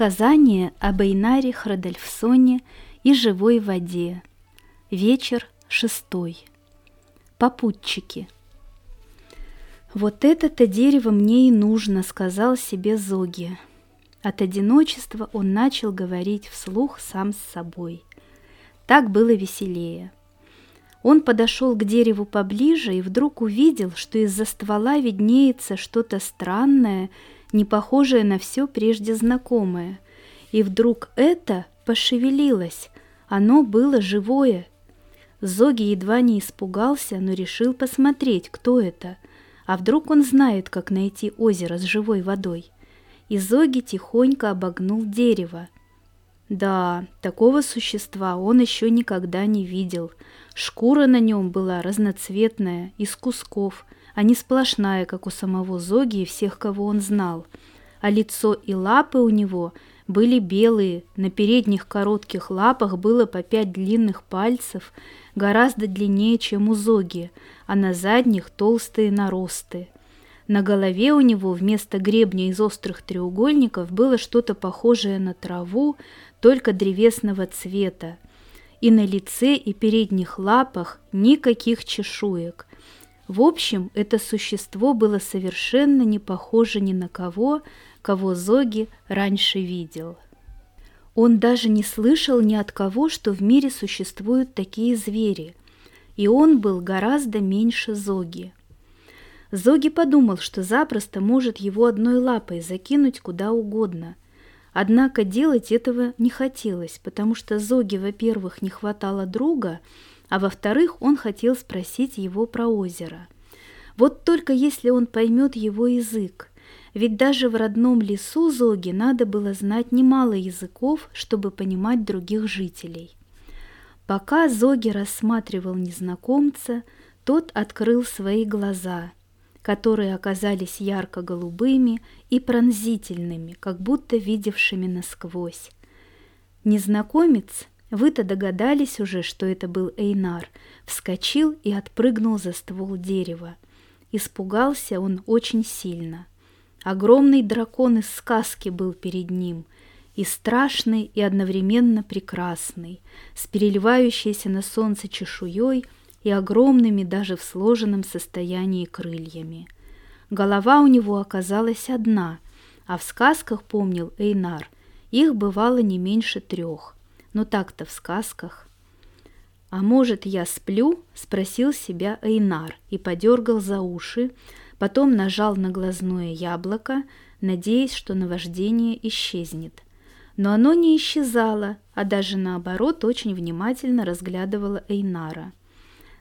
Сказание об Эйнаре Храдальфсоне и живой воде. Вечер шестой. Попутчики. «Вот это-то дерево мне и нужно», — сказал себе Зоги. От одиночества он начал говорить вслух сам с собой. Так было веселее. Он подошел к дереву поближе и вдруг увидел, что из-за ствола виднеется что-то странное — не похожее на все прежде знакомое. И вдруг это пошевелилось, оно было живое. Зоги едва не испугался, но решил посмотреть, кто это. А вдруг он знает, как найти озеро с живой водой. И Зоги тихонько обогнул дерево. Да, такого существа он еще никогда не видел. Шкура на нем была разноцветная, из кусков – а не сплошная, как у самого Зоги и всех, кого он знал. А лицо и лапы у него были белые, на передних коротких лапах было по пять длинных пальцев, гораздо длиннее, чем у Зоги, а на задних толстые наросты. На голове у него вместо гребня из острых треугольников было что-то похожее на траву, только древесного цвета. И на лице и передних лапах никаких чешуек. В общем, это существо было совершенно не похоже ни на кого, кого Зоги раньше видел. Он даже не слышал ни от кого, что в мире существуют такие звери, и он был гораздо меньше Зоги. Зоги подумал, что запросто может его одной лапой закинуть куда угодно. Однако делать этого не хотелось, потому что Зоги, во-первых, не хватало друга – а во-вторых, он хотел спросить его про озеро. Вот только если он поймет его язык, ведь даже в родном лесу Зоги надо было знать немало языков, чтобы понимать других жителей. Пока Зоги рассматривал незнакомца, тот открыл свои глаза, которые оказались ярко-голубыми и пронзительными, как будто видевшими насквозь. Незнакомец вы-то догадались уже, что это был Эйнар. Вскочил и отпрыгнул за ствол дерева. Испугался он очень сильно. Огромный дракон из сказки был перед ним, и страшный, и одновременно прекрасный, с переливающейся на солнце чешуей и огромными даже в сложенном состоянии крыльями. Голова у него оказалась одна, а в сказках, помнил Эйнар, их бывало не меньше трех – но так-то в сказках. «А может, я сплю?» – спросил себя Эйнар и подергал за уши, потом нажал на глазное яблоко, надеясь, что наваждение исчезнет. Но оно не исчезало, а даже наоборот очень внимательно разглядывало Эйнара.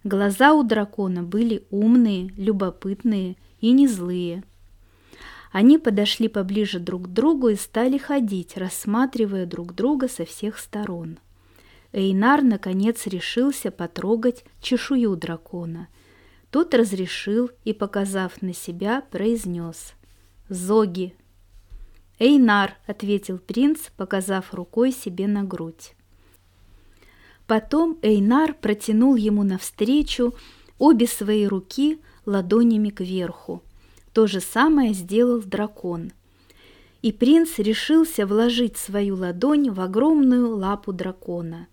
Глаза у дракона были умные, любопытные и не злые. Они подошли поближе друг к другу и стали ходить, рассматривая друг друга со всех сторон. Эйнар, наконец, решился потрогать чешую дракона. Тот разрешил и, показав на себя, произнес «Зоги». «Эйнар», — ответил принц, показав рукой себе на грудь. Потом Эйнар протянул ему навстречу обе свои руки ладонями кверху. То же самое сделал дракон. И принц решился вложить свою ладонь в огромную лапу дракона.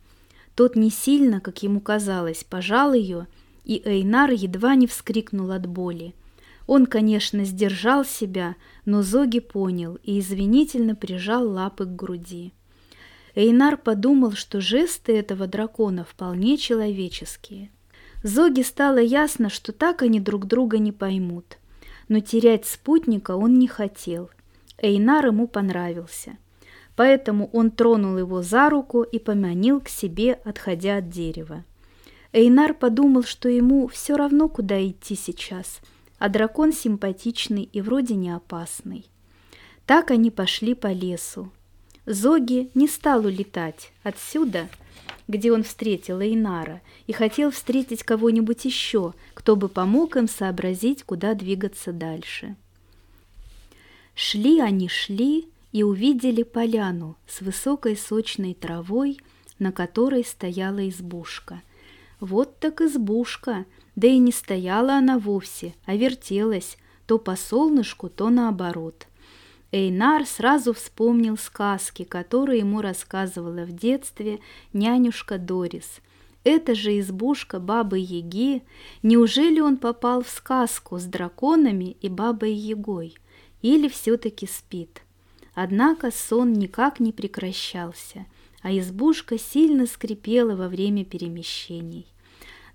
Тот не сильно, как ему казалось, пожал ее, и Эйнар едва не вскрикнул от боли. Он, конечно, сдержал себя, но Зоги понял и извинительно прижал лапы к груди. Эйнар подумал, что жесты этого дракона вполне человеческие. Зоги стало ясно, что так они друг друга не поймут но терять спутника он не хотел. Эйнар ему понравился. Поэтому он тронул его за руку и поманил к себе, отходя от дерева. Эйнар подумал, что ему все равно, куда идти сейчас, а дракон симпатичный и вроде не опасный. Так они пошли по лесу. Зоги не стал улетать отсюда – где он встретил Эйнара, и хотел встретить кого-нибудь еще, кто бы помог им сообразить, куда двигаться дальше. Шли они, шли и увидели поляну с высокой сочной травой, на которой стояла избушка. Вот так избушка, да и не стояла она вовсе, а вертелась, то по солнышку, то наоборот. Эйнар сразу вспомнил сказки, которые ему рассказывала в детстве нянюшка Дорис. Это же избушка бабы Яги. Неужели он попал в сказку с драконами и бабой Ягой? Или все-таки спит? Однако сон никак не прекращался, а избушка сильно скрипела во время перемещений.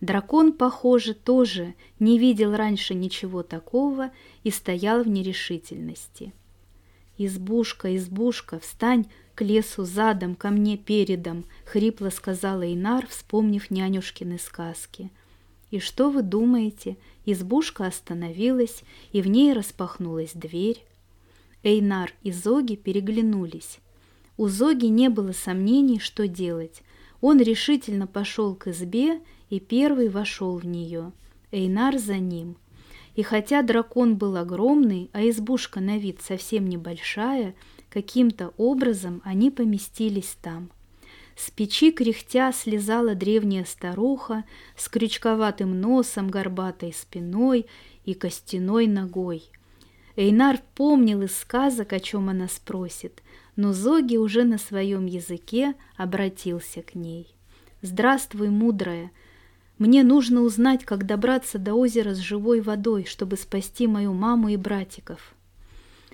Дракон, похоже, тоже не видел раньше ничего такого и стоял в нерешительности. «Избушка, избушка, встань к лесу задом, ко мне передом», — хрипло сказала Инар, вспомнив нянюшкины сказки. И что вы думаете? Избушка остановилась, и в ней распахнулась дверь. Эйнар и Зоги переглянулись. У Зоги не было сомнений, что делать. Он решительно пошел к избе и первый вошел в нее. Эйнар за ним. И хотя дракон был огромный, а избушка на вид совсем небольшая, каким-то образом они поместились там. С печи кряхтя слезала древняя старуха с крючковатым носом, горбатой спиной и костяной ногой – Эйнар помнил из сказок, о чем она спросит, но Зоги уже на своем языке обратился к ней. «Здравствуй, мудрая! Мне нужно узнать, как добраться до озера с живой водой, чтобы спасти мою маму и братиков».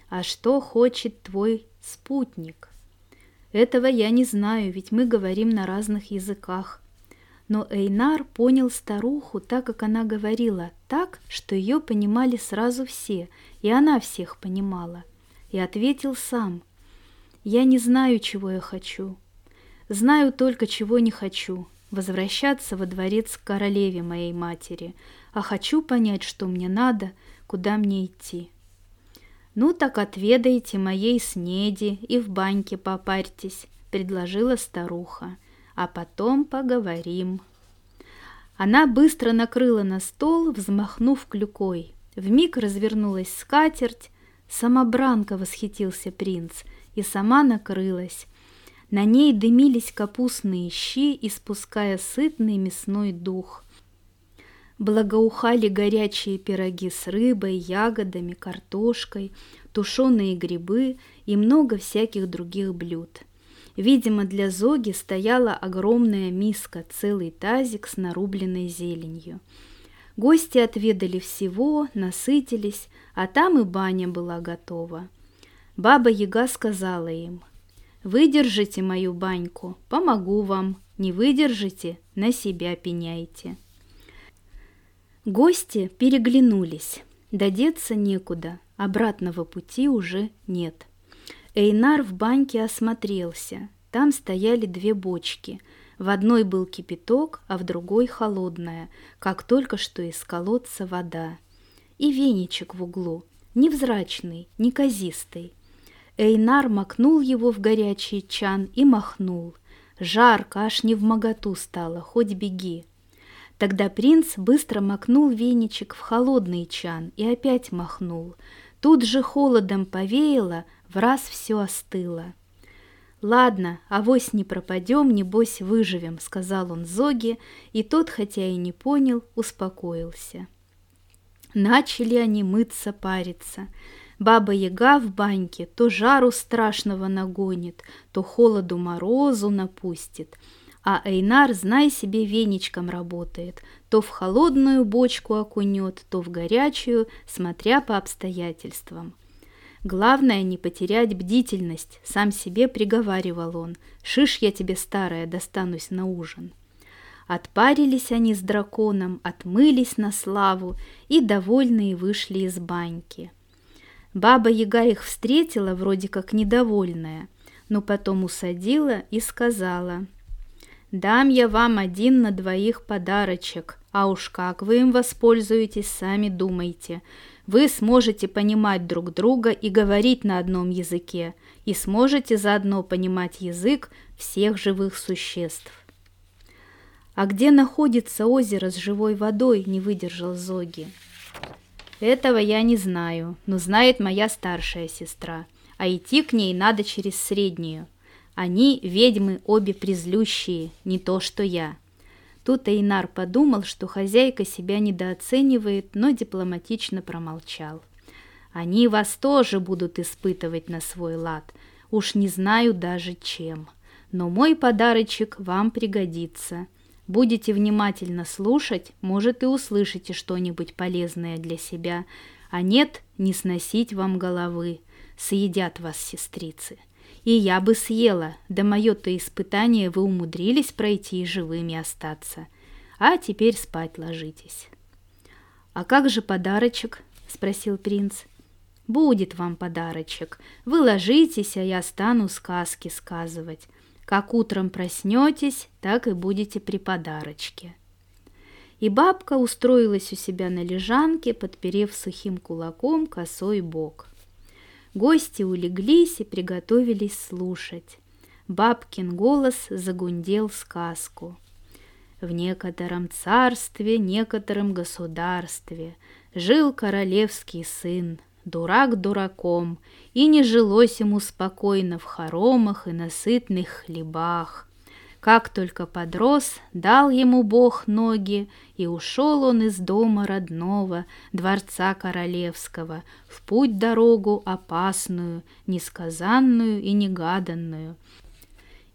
«А что хочет твой спутник?» «Этого я не знаю, ведь мы говорим на разных языках», но Эйнар понял старуху так, как она говорила, так, что ее понимали сразу все, и она всех понимала. И ответил сам. «Я не знаю, чего я хочу. Знаю только, чего не хочу. Возвращаться во дворец к королеве моей матери. А хочу понять, что мне надо, куда мне идти». «Ну так отведайте моей снеди и в баньке попарьтесь», — предложила старуха а потом поговорим». Она быстро накрыла на стол, взмахнув клюкой. Вмиг развернулась скатерть. Самобранка восхитился принц, и сама накрылась. На ней дымились капустные щи, испуская сытный мясной дух. Благоухали горячие пироги с рыбой, ягодами, картошкой, тушеные грибы и много всяких других блюд. Видимо, для Зоги стояла огромная миска, целый тазик с нарубленной зеленью. Гости отведали всего, насытились, а там и баня была готова. Баба Яга сказала им, «Выдержите мою баньку, помогу вам, не выдержите, на себя пеняйте». Гости переглянулись, додеться некуда, обратного пути уже нет. Эйнар в баньке осмотрелся. Там стояли две бочки. В одной был кипяток, а в другой холодная, как только что из колодца вода. И веничек в углу, невзрачный, неказистый. Эйнар макнул его в горячий чан и махнул. Жарко, аж не в моготу стало, хоть беги. Тогда принц быстро макнул веничек в холодный чан и опять махнул. Тут же холодом повеяло, в раз все остыло. «Ладно, авось не пропадем, небось выживем», — сказал он Зоге, и тот, хотя и не понял, успокоился. Начали они мыться, париться. Баба-яга в баньке то жару страшного нагонит, то холоду морозу напустит, а Эйнар, знай себе, веничком работает, то в холодную бочку окунет, то в горячую, смотря по обстоятельствам. Главное не потерять бдительность, сам себе приговаривал он. Шиш я тебе, старая, достанусь на ужин. Отпарились они с драконом, отмылись на славу и довольные вышли из баньки. Баба Яга их встретила вроде как недовольная, но потом усадила и сказала, «Дам я вам один на двоих подарочек, а уж как вы им воспользуетесь, сами думайте вы сможете понимать друг друга и говорить на одном языке, и сможете заодно понимать язык всех живых существ. «А где находится озеро с живой водой?» – не выдержал Зоги. «Этого я не знаю, но знает моя старшая сестра, а идти к ней надо через среднюю. Они ведьмы обе призлющие, не то что я». Тут Эйнар подумал, что хозяйка себя недооценивает, но дипломатично промолчал. Они вас тоже будут испытывать на свой лад. Уж не знаю даже чем. Но мой подарочек вам пригодится. Будете внимательно слушать, может и услышите что-нибудь полезное для себя, а нет, не сносить вам головы. Съедят вас сестрицы. И я бы съела, да мое-то испытание вы умудрились пройти и живыми остаться. А теперь спать ложитесь. «А как же подарочек?» — спросил принц. «Будет вам подарочек. Вы ложитесь, а я стану сказки сказывать. Как утром проснетесь, так и будете при подарочке». И бабка устроилась у себя на лежанке, подперев сухим кулаком косой бок. Гости улеглись и приготовились слушать. Бабкин голос загундел сказку. В некотором царстве, некотором государстве Жил королевский сын, дурак дураком, И не жилось ему спокойно в хоромах и на сытных хлебах. Как только подрос, дал ему Бог ноги, И ушел он из дома родного, дворца королевского, В путь дорогу опасную, несказанную и негаданную —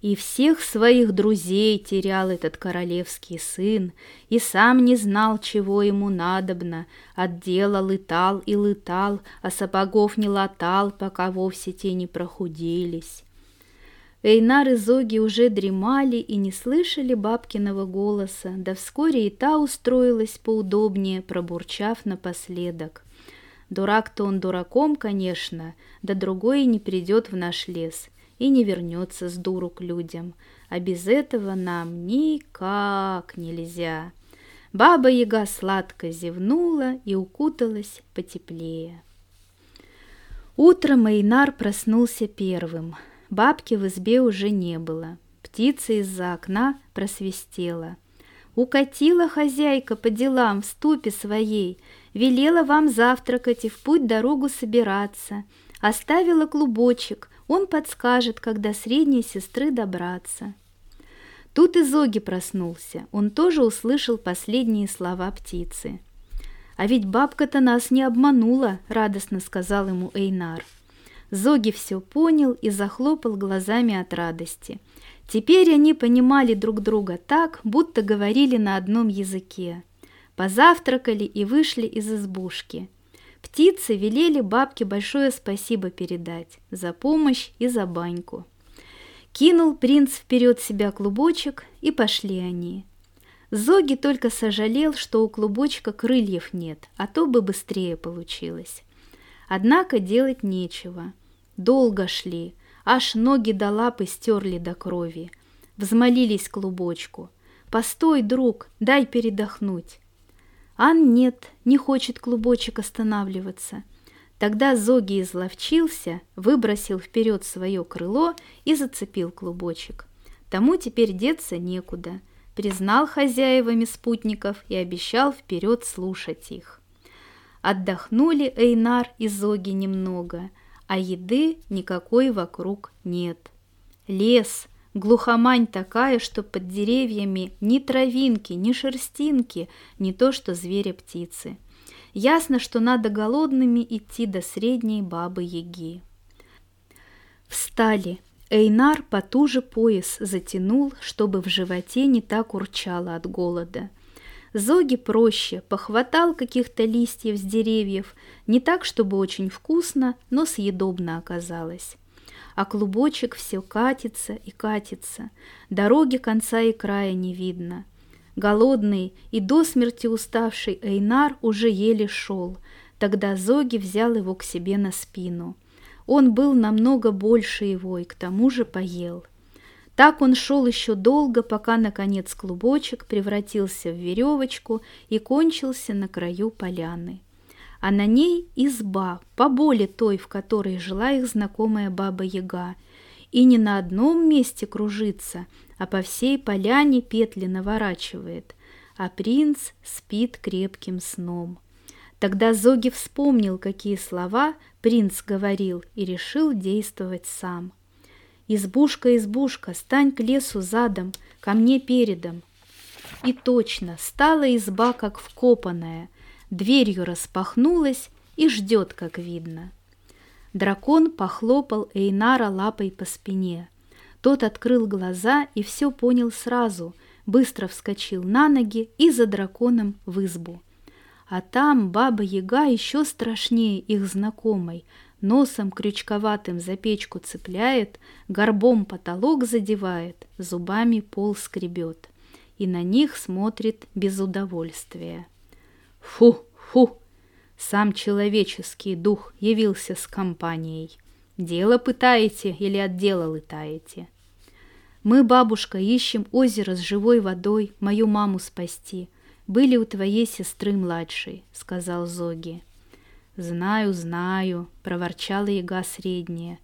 и всех своих друзей терял этот королевский сын, И сам не знал, чего ему надобно, От дела лытал и лытал, А сапогов не латал, пока вовсе те не прохудились. Эйнар и Зоги уже дремали и не слышали бабкиного голоса, да вскоре и та устроилась поудобнее, пробурчав напоследок. Дурак-то он дураком, конечно, да другой и не придет в наш лес — и не вернется с дуру к людям, а без этого нам никак нельзя. Баба-яга сладко зевнула и укуталась потеплее. Утром Эйнар проснулся первым. Бабки в избе уже не было. Птица из-за окна просвистела. Укатила хозяйка по делам в ступе своей, велела вам завтракать и в путь дорогу собираться. Оставила клубочек, он подскажет, когда средней сестры добраться. Тут и Зоги проснулся. Он тоже услышал последние слова птицы. «А ведь бабка-то нас не обманула», — радостно сказал ему Эйнар. Зоги все понял и захлопал глазами от радости. Теперь они понимали друг друга так, будто говорили на одном языке. Позавтракали и вышли из избушки. Птицы велели бабке большое спасибо передать за помощь и за баньку. Кинул принц вперед себя клубочек, и пошли они. Зоги только сожалел, что у клубочка крыльев нет, а то бы быстрее получилось. Однако делать нечего. Долго шли, аж ноги до лапы стерли до крови. Взмолились клубочку. «Постой, друг, дай передохнуть». Ан нет, не хочет клубочек останавливаться. Тогда Зоги изловчился, выбросил вперед свое крыло и зацепил клубочек. Тому теперь деться некуда. Признал хозяевами спутников и обещал вперед слушать их. Отдохнули Эйнар и Зоги немного, а еды никакой вокруг нет. Лес, Глухомань такая, что под деревьями ни травинки, ни шерстинки, не то что зверя-птицы. Ясно, что надо голодными идти до средней бабы-яги. Встали. Эйнар потуже пояс затянул, чтобы в животе не так урчало от голода. Зоги проще, похватал каких-то листьев с деревьев, не так, чтобы очень вкусно, но съедобно оказалось а клубочек все катится и катится, дороги конца и края не видно. Голодный и до смерти уставший Эйнар уже еле шел, тогда Зоги взял его к себе на спину. Он был намного больше его и к тому же поел. Так он шел еще долго, пока, наконец, клубочек превратился в веревочку и кончился на краю поляны а на ней изба, поболе той, в которой жила их знакомая баба-яга, и не на одном месте кружится, а по всей поляне петли наворачивает, а принц спит крепким сном. Тогда Зоги вспомнил, какие слова принц говорил, и решил действовать сам. «Избушка, избушка, стань к лесу задом, ко мне передом». И точно, стала изба как вкопанная – дверью распахнулась, и ждет, как видно. Дракон похлопал Эйнара лапой по спине. Тот открыл глаза и все понял сразу, быстро вскочил на ноги и за драконом в избу. А там баба-яга еще страшнее их знакомой, носом крючковатым за печку цепляет, горбом потолок задевает, зубами пол скребет и на них смотрит без удовольствия. Фу, фу! Сам человеческий дух явился с компанией. Дело пытаете или от дела лытаете? Мы, бабушка, ищем озеро с живой водой, мою маму спасти. Были у твоей сестры младшей, сказал Зоги. Знаю, знаю, проворчала яга средняя.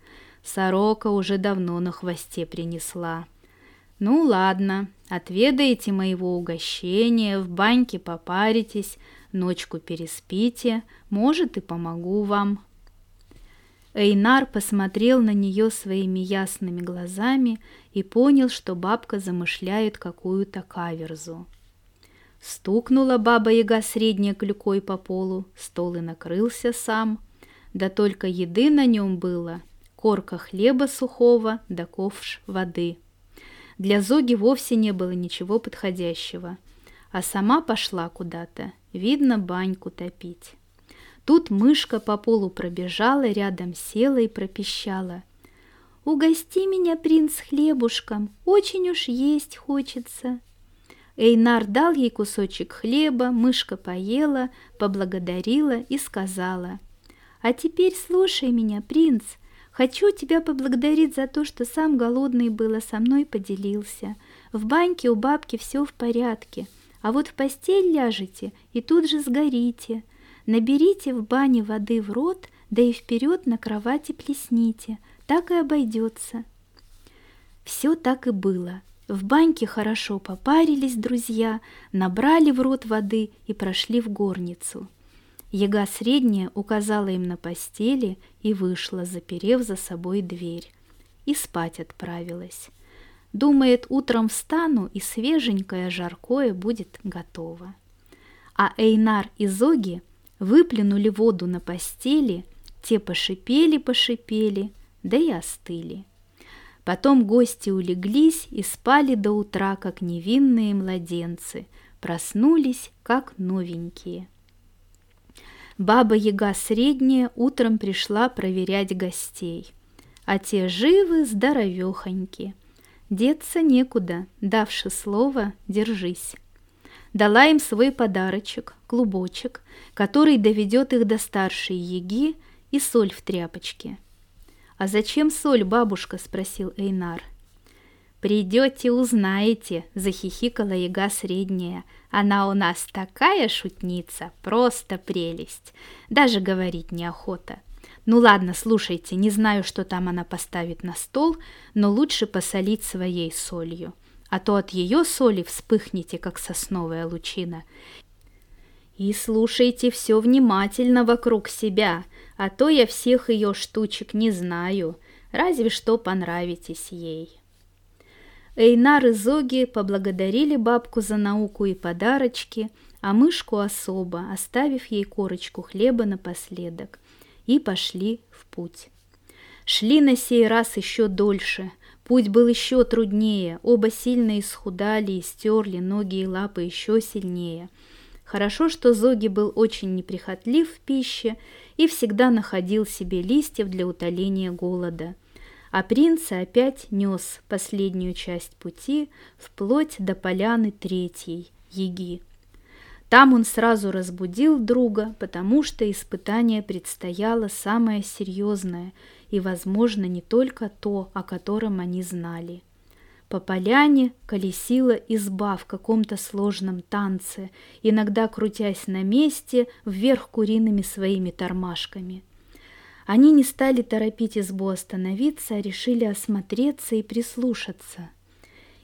Сорока уже давно на хвосте принесла. Ну ладно, отведаете моего угощения, в баньке попаритесь, ночку переспите, может и помогу вам. Эйнар посмотрел на нее своими ясными глазами и понял, что бабка замышляет какую-то каверзу. Стукнула баба-яга средней клюкой по полу, стол и накрылся сам. Да только еды на нем было, корка хлеба сухого да ковш воды. Для Зоги вовсе не было ничего подходящего, а сама пошла куда-то, видно, баньку топить. Тут мышка по полу пробежала, рядом села и пропищала. «Угости меня, принц, хлебушком, очень уж есть хочется». Эйнар дал ей кусочек хлеба, мышка поела, поблагодарила и сказала. «А теперь слушай меня, принц, Хочу тебя поблагодарить за то, что сам голодный было со мной поделился. В баньке у бабки все в порядке, а вот в постель ляжете и тут же сгорите. Наберите в бане воды в рот, да и вперед на кровати плесните, так и обойдется. Все так и было. В баньке хорошо попарились друзья, набрали в рот воды и прошли в горницу. Яга средняя указала им на постели и вышла, заперев за собой дверь. И спать отправилась. Думает, утром встану, и свеженькое жаркое будет готово. А Эйнар и Зоги выплюнули воду на постели, те пошипели-пошипели, да и остыли. Потом гости улеглись и спали до утра, как невинные младенцы, проснулись, как новенькие. Баба-яга средняя утром пришла проверять гостей, а те живы, здоровехоньки. Деться некуда, давши слово, держись. Дала им свой подарочек, клубочек, который доведет их до старшей яги и соль в тряпочке. «А зачем соль, бабушка?» – спросил Эйнар. «Придете, узнаете», – захихикала яга средняя – она у нас такая шутница, просто прелесть. Даже говорить неохота. Ну ладно, слушайте, не знаю, что там она поставит на стол, но лучше посолить своей солью. А то от ее соли вспыхнете, как сосновая лучина. И слушайте все внимательно вокруг себя, а то я всех ее штучек не знаю, разве что понравитесь ей. Эйнар и Зоги поблагодарили бабку за науку и подарочки, а мышку особо, оставив ей корочку хлеба напоследок, и пошли в путь. Шли на сей раз еще дольше, путь был еще труднее, оба сильно исхудали и стерли ноги и лапы еще сильнее. Хорошо, что Зоги был очень неприхотлив в пище и всегда находил себе листьев для утоления голода – а принца опять нес последнюю часть пути вплоть до поляны третьей, Еги. Там он сразу разбудил друга, потому что испытание предстояло самое серьезное и, возможно, не только то, о котором они знали. По поляне колесила изба в каком-то сложном танце, иногда крутясь на месте вверх куриными своими тормашками – они не стали торопить избу остановиться, а решили осмотреться и прислушаться.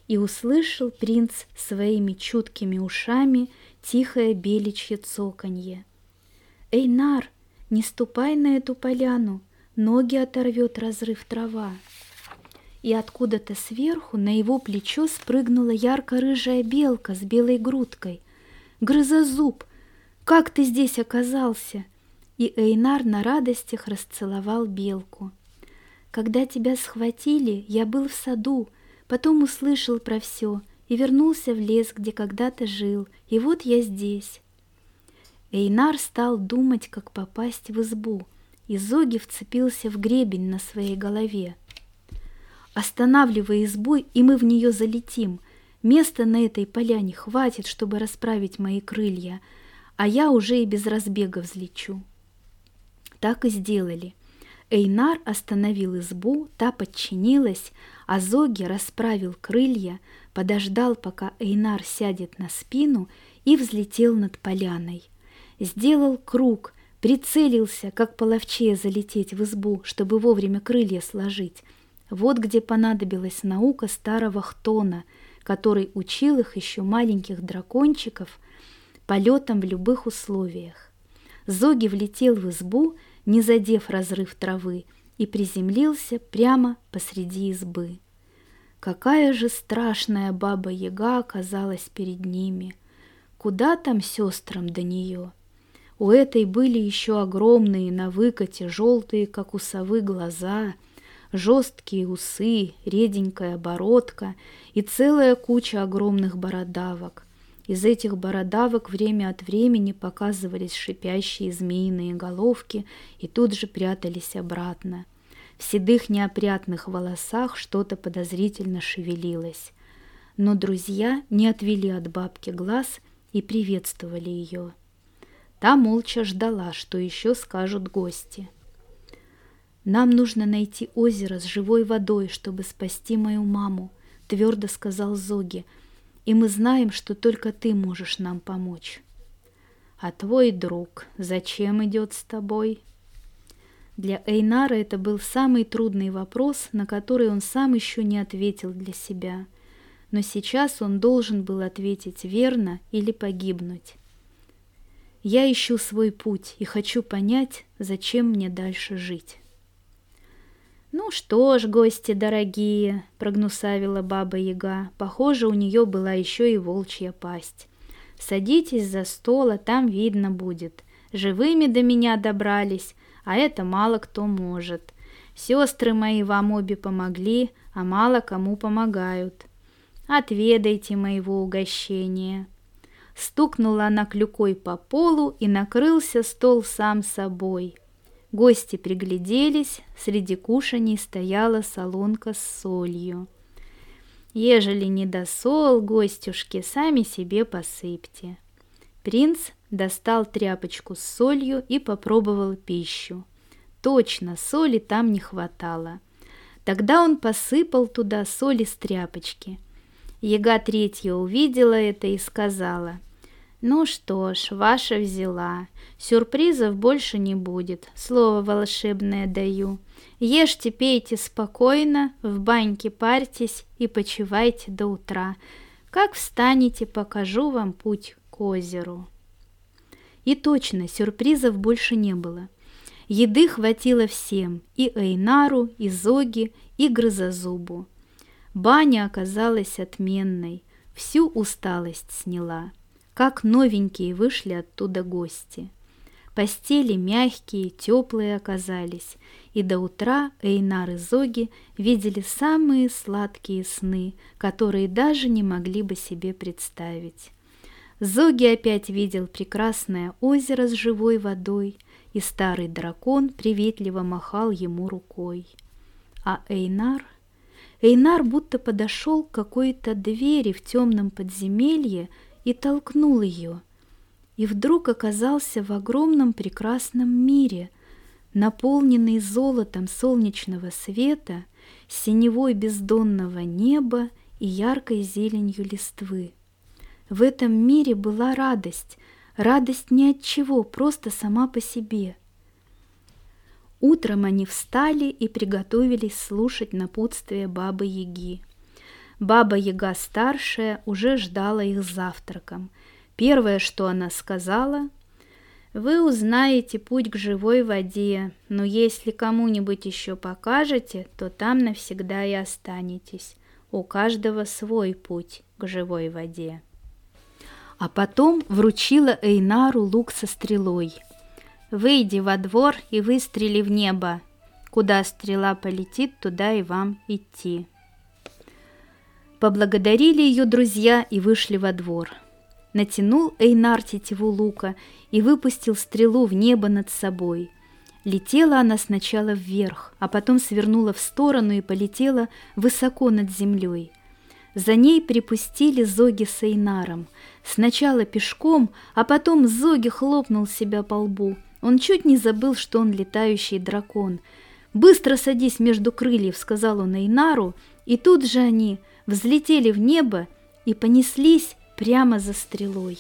И услышал принц своими чуткими ушами тихое беличье цоканье. «Эйнар, не ступай на эту поляну, ноги оторвет разрыв трава». И откуда-то сверху на его плечо спрыгнула ярко-рыжая белка с белой грудкой. «Грызозуб, как ты здесь оказался?» и Эйнар на радостях расцеловал белку. «Когда тебя схватили, я был в саду, потом услышал про все и вернулся в лес, где когда-то жил, и вот я здесь». Эйнар стал думать, как попасть в избу, и Зоги вцепился в гребень на своей голове. «Останавливай избу, и мы в нее залетим. Места на этой поляне хватит, чтобы расправить мои крылья, а я уже и без разбега взлечу». Так и сделали. Эйнар остановил избу, та подчинилась, а Зоги расправил крылья, подождал, пока Эйнар сядет на спину и взлетел над поляной. Сделал круг, прицелился, как половчее залететь в избу, чтобы вовремя крылья сложить. Вот где понадобилась наука старого Хтона, который учил их еще маленьких дракончиков полетом в любых условиях. Зоги влетел в избу, не задев разрыв травы, и приземлился прямо посреди избы. Какая же страшная баба-яга оказалась перед ними! Куда там сестрам до нее? У этой были еще огромные на выкате, желтые, как у совы, глаза, жесткие усы, реденькая бородка и целая куча огромных бородавок. Из этих бородавок время от времени показывались шипящие змеиные головки и тут же прятались обратно. В седых неопрятных волосах что-то подозрительно шевелилось. Но друзья не отвели от бабки глаз и приветствовали ее. Та молча ждала, что еще скажут гости. «Нам нужно найти озеро с живой водой, чтобы спасти мою маму», — твердо сказал Зоги — и мы знаем, что только ты можешь нам помочь. А твой друг зачем идет с тобой? Для Эйнара это был самый трудный вопрос, на который он сам еще не ответил для себя. Но сейчас он должен был ответить верно или погибнуть. Я ищу свой путь и хочу понять, зачем мне дальше жить. «Ну что ж, гости дорогие», — прогнусавила баба-яга. Похоже, у нее была еще и волчья пасть. «Садитесь за стол, а там видно будет. Живыми до меня добрались, а это мало кто может. Сестры мои вам обе помогли, а мало кому помогают. Отведайте моего угощения». Стукнула она клюкой по полу, и накрылся стол сам собой — Гости пригляделись, среди кушаний стояла солонка с солью. Ежели не досол, гостюшки, сами себе посыпьте. Принц достал тряпочку с солью и попробовал пищу. Точно, соли там не хватало. Тогда он посыпал туда соли с тряпочки. Яга третья увидела это и сказала — «Ну что ж, ваша взяла. Сюрпризов больше не будет. Слово волшебное даю. Ешьте, пейте спокойно, в баньке парьтесь и почивайте до утра. Как встанете, покажу вам путь к озеру». И точно, сюрпризов больше не было. Еды хватило всем, и Эйнару, и Зоги, и Грызозубу. Баня оказалась отменной, всю усталость сняла. Как новенькие вышли оттуда гости. Постели мягкие, теплые оказались, и до утра Эйнар и Зоги видели самые сладкие сны, которые даже не могли бы себе представить. Зоги опять видел прекрасное озеро с живой водой, и старый дракон приветливо махал ему рукой. А Эйнар... Эйнар будто подошел к какой-то двери в темном подземелье и толкнул ее, и вдруг оказался в огромном прекрасном мире, наполненный золотом солнечного света, синевой бездонного неба и яркой зеленью листвы. В этом мире была радость, радость ни от чего, просто сама по себе. Утром они встали и приготовились слушать напутствие Бабы-Яги. Баба-яга старшая уже ждала их завтраком. Первое, что она сказала, «Вы узнаете путь к живой воде, но если кому-нибудь еще покажете, то там навсегда и останетесь. У каждого свой путь к живой воде». А потом вручила Эйнару лук со стрелой. выйди во двор и выстрели в небо. Куда стрела полетит, туда и вам идти». Поблагодарили ее друзья и вышли во двор. Натянул Эйнар тетиву лука и выпустил стрелу в небо над собой. Летела она сначала вверх, а потом свернула в сторону и полетела высоко над землей. За ней припустили Зоги с Эйнаром. Сначала пешком, а потом Зоги хлопнул себя по лбу. Он чуть не забыл, что он летающий дракон. «Быстро садись между крыльев», — сказал он Эйнару, и тут же они взлетели в небо и понеслись прямо за стрелой.